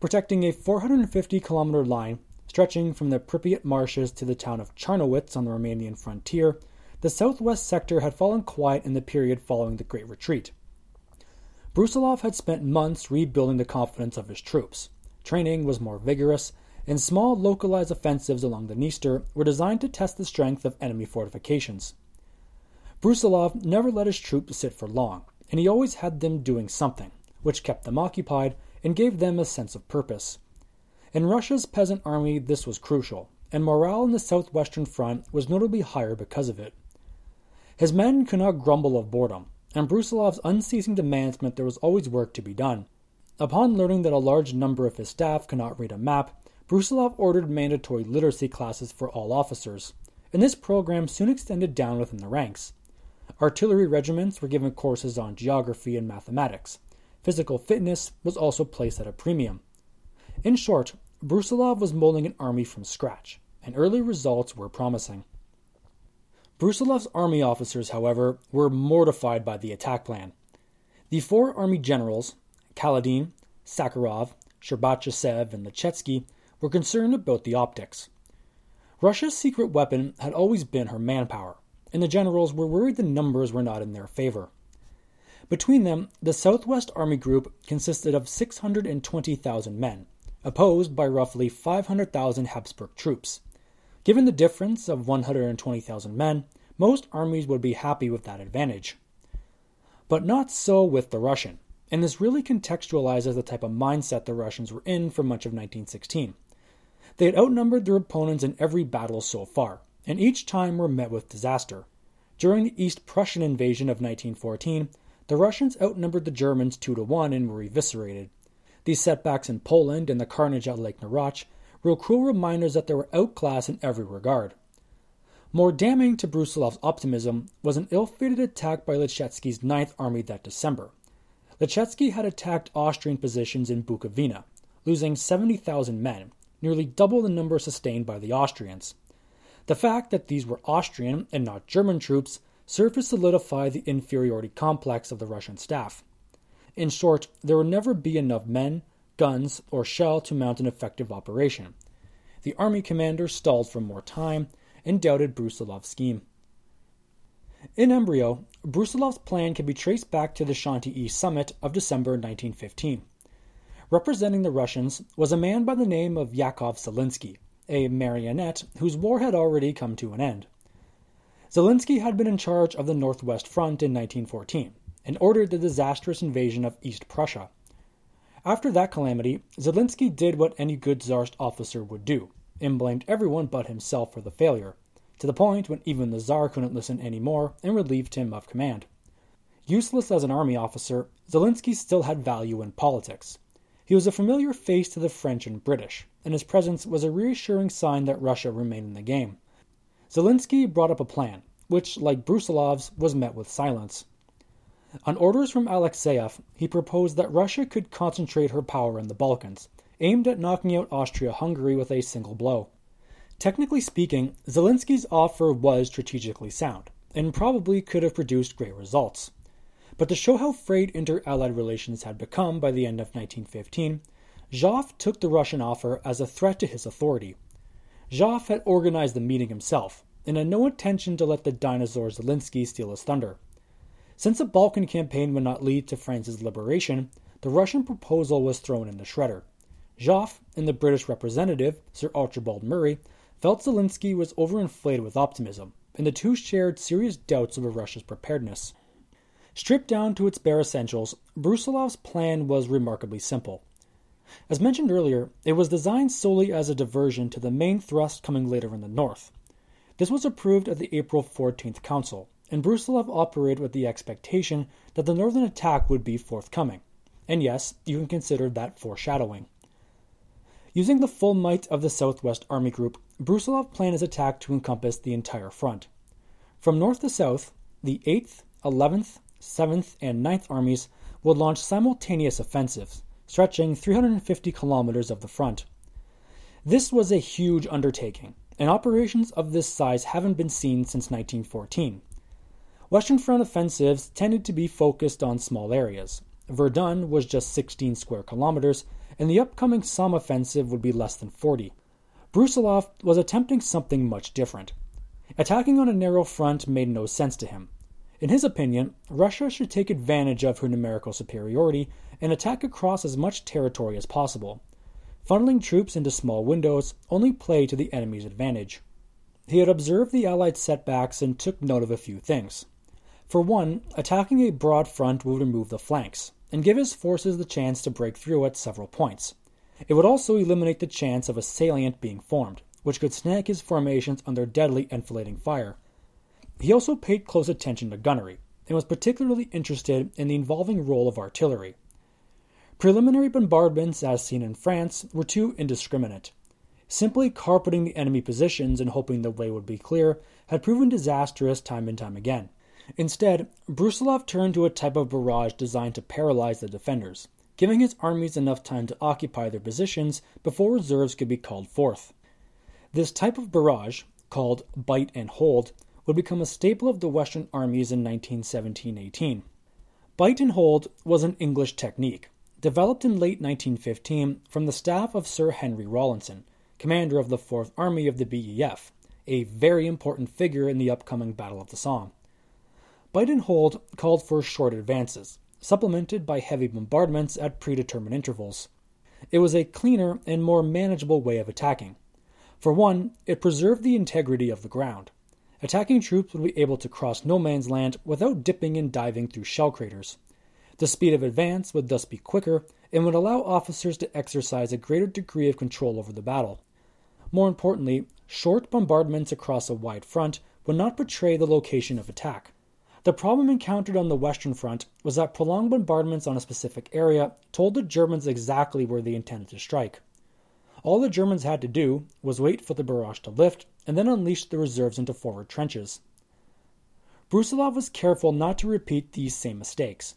Protecting a 450 kilometer line stretching from the Pripyat marshes to the town of Czernowitz on the Romanian frontier, the southwest sector had fallen quiet in the period following the Great Retreat. Brusilov had spent months rebuilding the confidence of his troops. Training was more vigorous, and small localized offensives along the Dniester were designed to test the strength of enemy fortifications. Brusilov never let his troops sit for long, and he always had them doing something, which kept them occupied and gave them a sense of purpose. In Russia's peasant army, this was crucial, and morale on the southwestern front was notably higher because of it. His men could not grumble of boredom, and Brusilov's unceasing demands meant there was always work to be done. Upon learning that a large number of his staff could not read a map, Brusilov ordered mandatory literacy classes for all officers, and this program soon extended down within the ranks. Artillery regiments were given courses on geography and mathematics. Physical fitness was also placed at a premium. In short, Brusilov was molding an army from scratch, and early results were promising. Brusilov's army officers, however, were mortified by the attack plan. The four army generals, Kaledin, Sakharov, Sherbatchev, and Lechitsky, were concerned about the optics. Russia's secret weapon had always been her manpower, and the generals were worried the numbers were not in their favor. Between them, the Southwest Army Group consisted of 620,000 men, opposed by roughly 500,000 Habsburg troops. Given the difference of 120,000 men, most armies would be happy with that advantage. But not so with the Russian, and this really contextualizes the type of mindset the Russians were in for much of 1916. They had outnumbered their opponents in every battle so far, and each time were met with disaster. During the East Prussian invasion of 1914, the Russians outnumbered the Germans 2 to 1 and were eviscerated. These setbacks in Poland and the carnage at Lake Narach were cruel reminders that they were outclassed in every regard. More damning to Brusilov's optimism was an ill fated attack by Lechitsky's Ninth Army that December. Lechitsky had attacked Austrian positions in Bukovina, losing 70,000 men, nearly double the number sustained by the Austrians. The fact that these were Austrian and not German troops served to solidify the inferiority complex of the Russian staff. In short, there would never be enough men, guns, or shell to mount an effective operation. The army commander stalled for more time and doubted Brusilov's scheme. In embryo, Brusilov's plan can be traced back to the Chantilly summit of December 1915. Representing the Russians was a man by the name of Yakov Zelinsky, a marionette whose war had already come to an end. Zelinsky had been in charge of the Northwest Front in 1914 and ordered the disastrous invasion of East Prussia. After that calamity, Zelinsky did what any good Tsarist officer would do and blamed everyone but himself for the failure, to the point when even the Tsar couldn't listen any more and relieved him of command. Useless as an army officer, Zelinsky still had value in politics. He was a familiar face to the French and British, and his presence was a reassuring sign that Russia remained in the game. Zelinsky brought up a plan, which, like Brusilov's, was met with silence. On orders from Alexeyev, he proposed that Russia could concentrate her power in the Balkans, aimed at knocking out Austria Hungary with a single blow. Technically speaking, Zelinsky's offer was strategically sound, and probably could have produced great results. But to show how frayed inter Allied relations had become by the end of 1915, Joffre took the Russian offer as a threat to his authority. Joffre had organized the meeting himself and had no intention to let the dinosaur Zelensky steal his thunder. Since the Balkan campaign would not lead to France's liberation, the Russian proposal was thrown in the shredder. Joffre and the British representative, Sir Archibald Murray, felt Zelensky was overinflated with optimism, and the two shared serious doubts over Russia's preparedness. Stripped down to its bare essentials, Brusilov's plan was remarkably simple. As mentioned earlier, it was designed solely as a diversion to the main thrust coming later in the north. This was approved at the April 14th Council, and Brusilov operated with the expectation that the northern attack would be forthcoming. And yes, you can consider that foreshadowing. Using the full might of the Southwest Army Group, Brusilov planned his attack to encompass the entire front. From north to south, the 8th, 11th, 7th, and 9th Armies would launch simultaneous offensives, stretching 350 kilometers of the front. This was a huge undertaking, and operations of this size haven't been seen since 1914. Western Front offensives tended to be focused on small areas. Verdun was just 16 square kilometers, and the upcoming Somme offensive would be less than 40. Brusilov was attempting something much different. Attacking on a narrow front made no sense to him. In his opinion, Russia should take advantage of her numerical superiority and attack across as much territory as possible. Funneling troops into small windows only played to the enemy's advantage. He had observed the Allied setbacks and took note of a few things. For one, attacking a broad front would remove the flanks and give his forces the chance to break through at several points. It would also eliminate the chance of a salient being formed, which could snag his formations under deadly enfilading fire. He also paid close attention to gunnery and was particularly interested in the involving role of artillery. Preliminary bombardments, as seen in France, were too indiscriminate. Simply carpeting the enemy positions and hoping the way would be clear had proven disastrous time and time again. Instead, Brusilov turned to a type of barrage designed to paralyze the defenders, giving his armies enough time to occupy their positions before reserves could be called forth. This type of barrage, called bite and hold, would become a staple of the Western armies in 1917 18. Bite and hold was an English technique, developed in late 1915 from the staff of Sir Henry Rawlinson, commander of the 4th Army of the BEF, a very important figure in the upcoming Battle of the Somme. Bite and hold called for short advances, supplemented by heavy bombardments at predetermined intervals. It was a cleaner and more manageable way of attacking. For one, it preserved the integrity of the ground. Attacking troops would be able to cross no man's land without dipping and diving through shell craters. The speed of advance would thus be quicker and would allow officers to exercise a greater degree of control over the battle. More importantly, short bombardments across a wide front would not betray the location of attack. The problem encountered on the Western Front was that prolonged bombardments on a specific area told the Germans exactly where they intended to strike. All the Germans had to do was wait for the barrage to lift and then unleashed the reserves into forward trenches. Brusilov was careful not to repeat these same mistakes.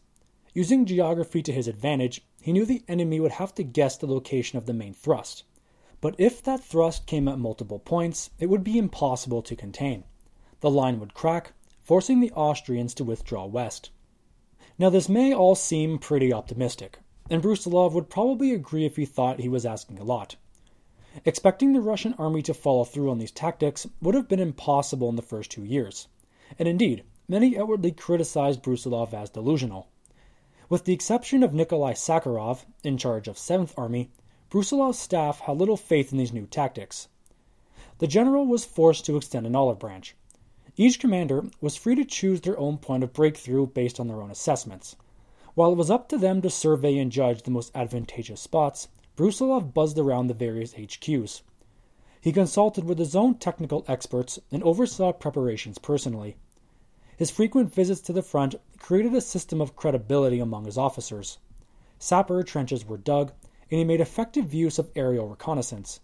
Using geography to his advantage, he knew the enemy would have to guess the location of the main thrust. But if that thrust came at multiple points, it would be impossible to contain. The line would crack, forcing the Austrians to withdraw west. Now, this may all seem pretty optimistic, and Brusilov would probably agree if he thought he was asking a lot. Expecting the Russian army to follow through on these tactics would have been impossible in the first two years, and indeed, many outwardly criticized Brusilov as delusional. With the exception of Nikolai Sakharov, in charge of 7th Army, Brusilov's staff had little faith in these new tactics. The general was forced to extend an olive branch, each commander was free to choose their own point of breakthrough based on their own assessments. While it was up to them to survey and judge the most advantageous spots, Brusilov buzzed around the various HQs. He consulted with his own technical experts and oversaw preparations personally. His frequent visits to the front created a system of credibility among his officers. Sapper trenches were dug, and he made effective use of aerial reconnaissance.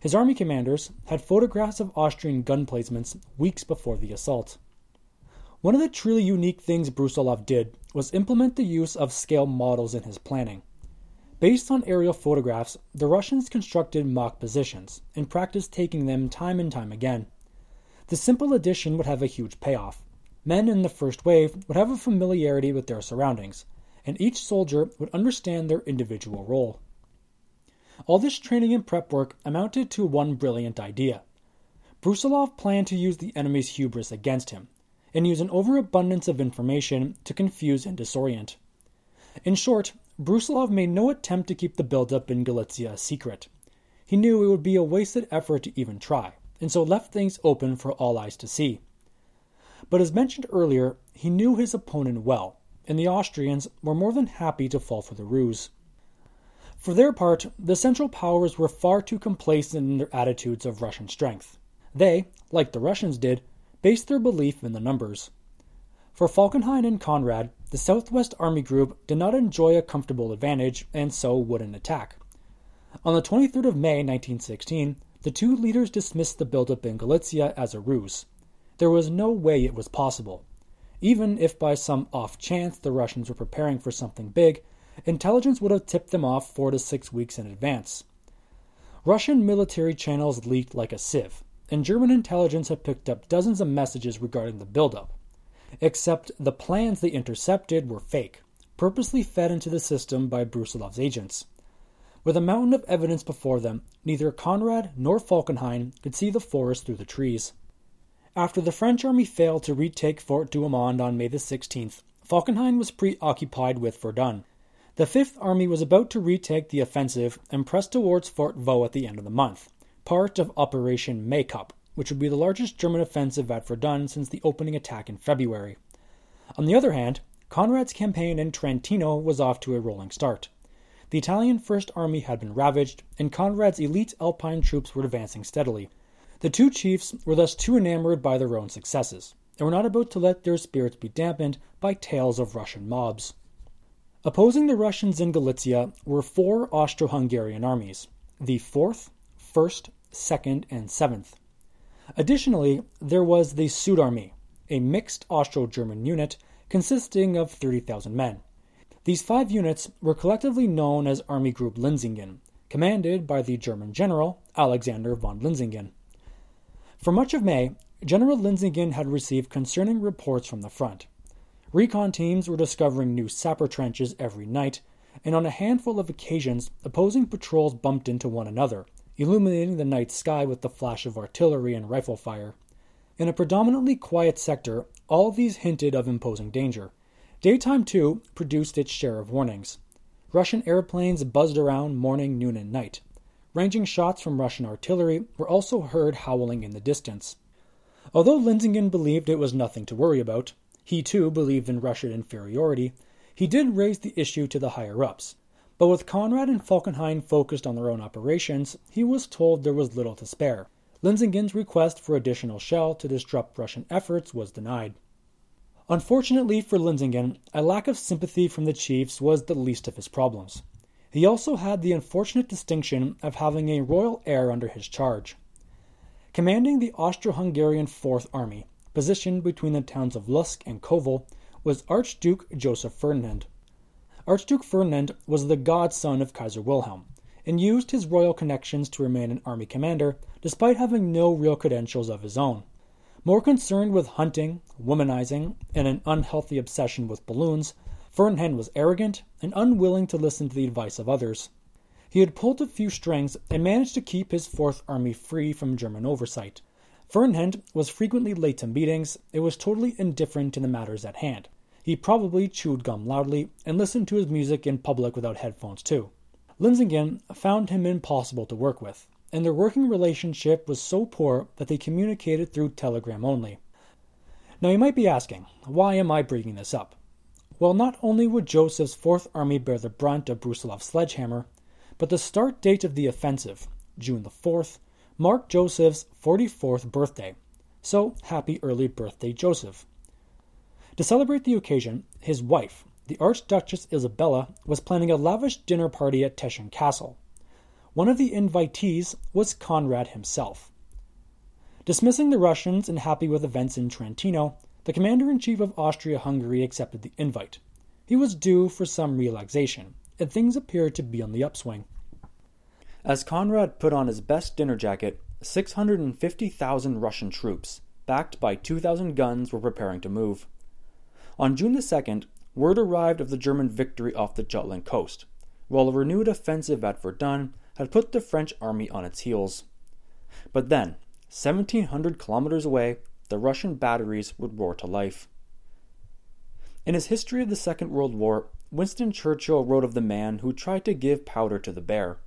His army commanders had photographs of Austrian gun placements weeks before the assault. One of the truly unique things Brusilov did was implement the use of scale models in his planning. Based on aerial photographs, the Russians constructed mock positions and practiced taking them time and time again. The simple addition would have a huge payoff. Men in the first wave would have a familiarity with their surroundings, and each soldier would understand their individual role. All this training and prep work amounted to one brilliant idea. Brusilov planned to use the enemy's hubris against him, and use an overabundance of information to confuse and disorient. In short, Brusilov made no attempt to keep the buildup in Galicia a secret. He knew it would be a wasted effort to even try, and so left things open for all eyes to see. But as mentioned earlier, he knew his opponent well, and the Austrians were more than happy to fall for the ruse. For their part, the Central Powers were far too complacent in their attitudes of Russian strength. They, like the Russians did, based their belief in the numbers. For Falkenhayn and Conrad, the Southwest Army Group did not enjoy a comfortable advantage and so wouldn't attack. On the 23rd of May 1916, the two leaders dismissed the buildup in Galicia as a ruse. There was no way it was possible. Even if by some off chance the Russians were preparing for something big, intelligence would have tipped them off four to six weeks in advance. Russian military channels leaked like a sieve, and German intelligence had picked up dozens of messages regarding the buildup. Except the plans they intercepted were fake, purposely fed into the system by Brusilov's agents. With a mountain of evidence before them, neither Conrad nor Falkenhayn could see the forest through the trees. After the French army failed to retake Fort Douaumont on May the 16th, Falkenhayn was preoccupied with Verdun. The Fifth Army was about to retake the offensive and press towards Fort Vaux at the end of the month, part of Operation Maykup, which would be the largest German offensive at Verdun since the opening attack in February. On the other hand, Conrad's campaign in Trentino was off to a rolling start. The Italian First Army had been ravaged, and Conrad's elite Alpine troops were advancing steadily. The two chiefs were thus too enamored by their own successes, and were not about to let their spirits be dampened by tales of Russian mobs. Opposing the Russians in Galicia were four Austro Hungarian armies the 4th, 1st, 2nd, and 7th. Additionally, there was the Sudarmee, a mixed Austro German unit consisting of 30,000 men. These five units were collectively known as Army Group Linsingen, commanded by the German general Alexander von Linsingen. For much of May, General Linsingen had received concerning reports from the front. Recon teams were discovering new sapper trenches every night, and on a handful of occasions, opposing patrols bumped into one another, illuminating the night sky with the flash of artillery and rifle fire. In a predominantly quiet sector, all these hinted of imposing danger. Daytime, too, produced its share of warnings. Russian airplanes buzzed around morning, noon, and night. Ranging shots from Russian artillery were also heard howling in the distance. Although Linsingen believed it was nothing to worry about, he too believed in Russian inferiority, he did raise the issue to the higher ups. But with Conrad and Falkenhayn focused on their own operations, he was told there was little to spare. Linsingen's request for additional shell to disrupt Russian efforts was denied. Unfortunately for Linsingen, a lack of sympathy from the chiefs was the least of his problems. He also had the unfortunate distinction of having a royal heir under his charge. Commanding the Austro Hungarian Fourth Army, positioned between the towns of Lutsk and Kovel, was Archduke Joseph Ferdinand. Archduke Ferdinand was the godson of Kaiser Wilhelm, and used his royal connections to remain an army commander despite having no real credentials of his own. More concerned with hunting, womanizing, and an unhealthy obsession with balloons, Ferdinand was arrogant and unwilling to listen to the advice of others. He had pulled a few strings and managed to keep his Fourth Army free from German oversight. Ferdinand was frequently late to meetings and was totally indifferent to the matters at hand. He probably chewed gum loudly and listened to his music in public without headphones, too. Linsingen found him impossible to work with, and their working relationship was so poor that they communicated through telegram only. Now you might be asking, why am I bringing this up? Well, not only would Joseph's Fourth Army bear the brunt of Brusilov's sledgehammer, but the start date of the offensive, June the 4th, marked Joseph's 44th birthday. So, happy early birthday, Joseph. To celebrate the occasion, his wife, the Archduchess Isabella, was planning a lavish dinner party at Teschen Castle. One of the invitees was Conrad himself. Dismissing the Russians and happy with events in Trentino, the commander in chief of Austria Hungary accepted the invite. He was due for some relaxation, and things appeared to be on the upswing. As Conrad put on his best dinner jacket, 650,000 Russian troops, backed by 2,000 guns, were preparing to move. On June the 2nd, word arrived of the German victory off the Jutland coast, while a renewed offensive at Verdun had put the French army on its heels. But then, 1700 kilometers away, the Russian batteries would roar to life. In his history of the Second World War, Winston Churchill wrote of the man who tried to give powder to the bear.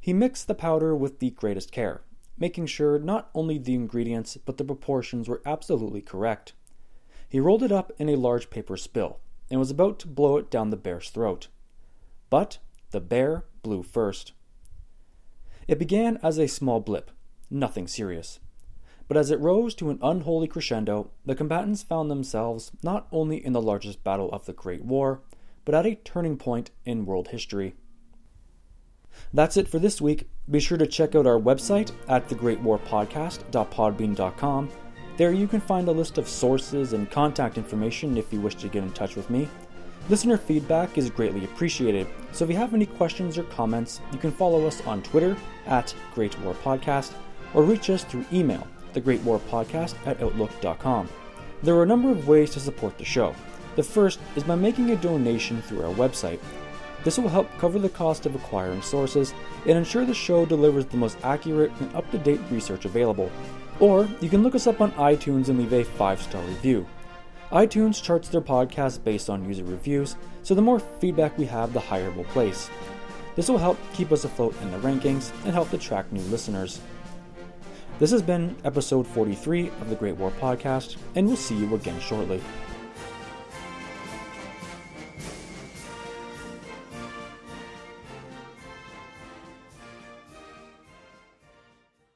He mixed the powder with the greatest care, making sure not only the ingredients but the proportions were absolutely correct. He rolled it up in a large paper spill and was about to blow it down the bear's throat. But the bear blew first. It began as a small blip, nothing serious. But as it rose to an unholy crescendo, the combatants found themselves not only in the largest battle of the Great War, but at a turning point in world history. That's it for this week. Be sure to check out our website at thegreatwarpodcast.podbean.com. There you can find a list of sources and contact information if you wish to get in touch with me. Listener feedback is greatly appreciated, so if you have any questions or comments, you can follow us on Twitter at Great War Podcast or reach us through email, thegreatwarpodcast at outlook.com. There are a number of ways to support the show. The first is by making a donation through our website. This will help cover the cost of acquiring sources and ensure the show delivers the most accurate and up to date research available. Or you can look us up on iTunes and leave a 5 star review. iTunes charts their podcasts based on user reviews, so the more feedback we have, the higher we'll place. This will help keep us afloat in the rankings and help attract new listeners. This has been episode 43 of the Great War Podcast, and we'll see you again shortly.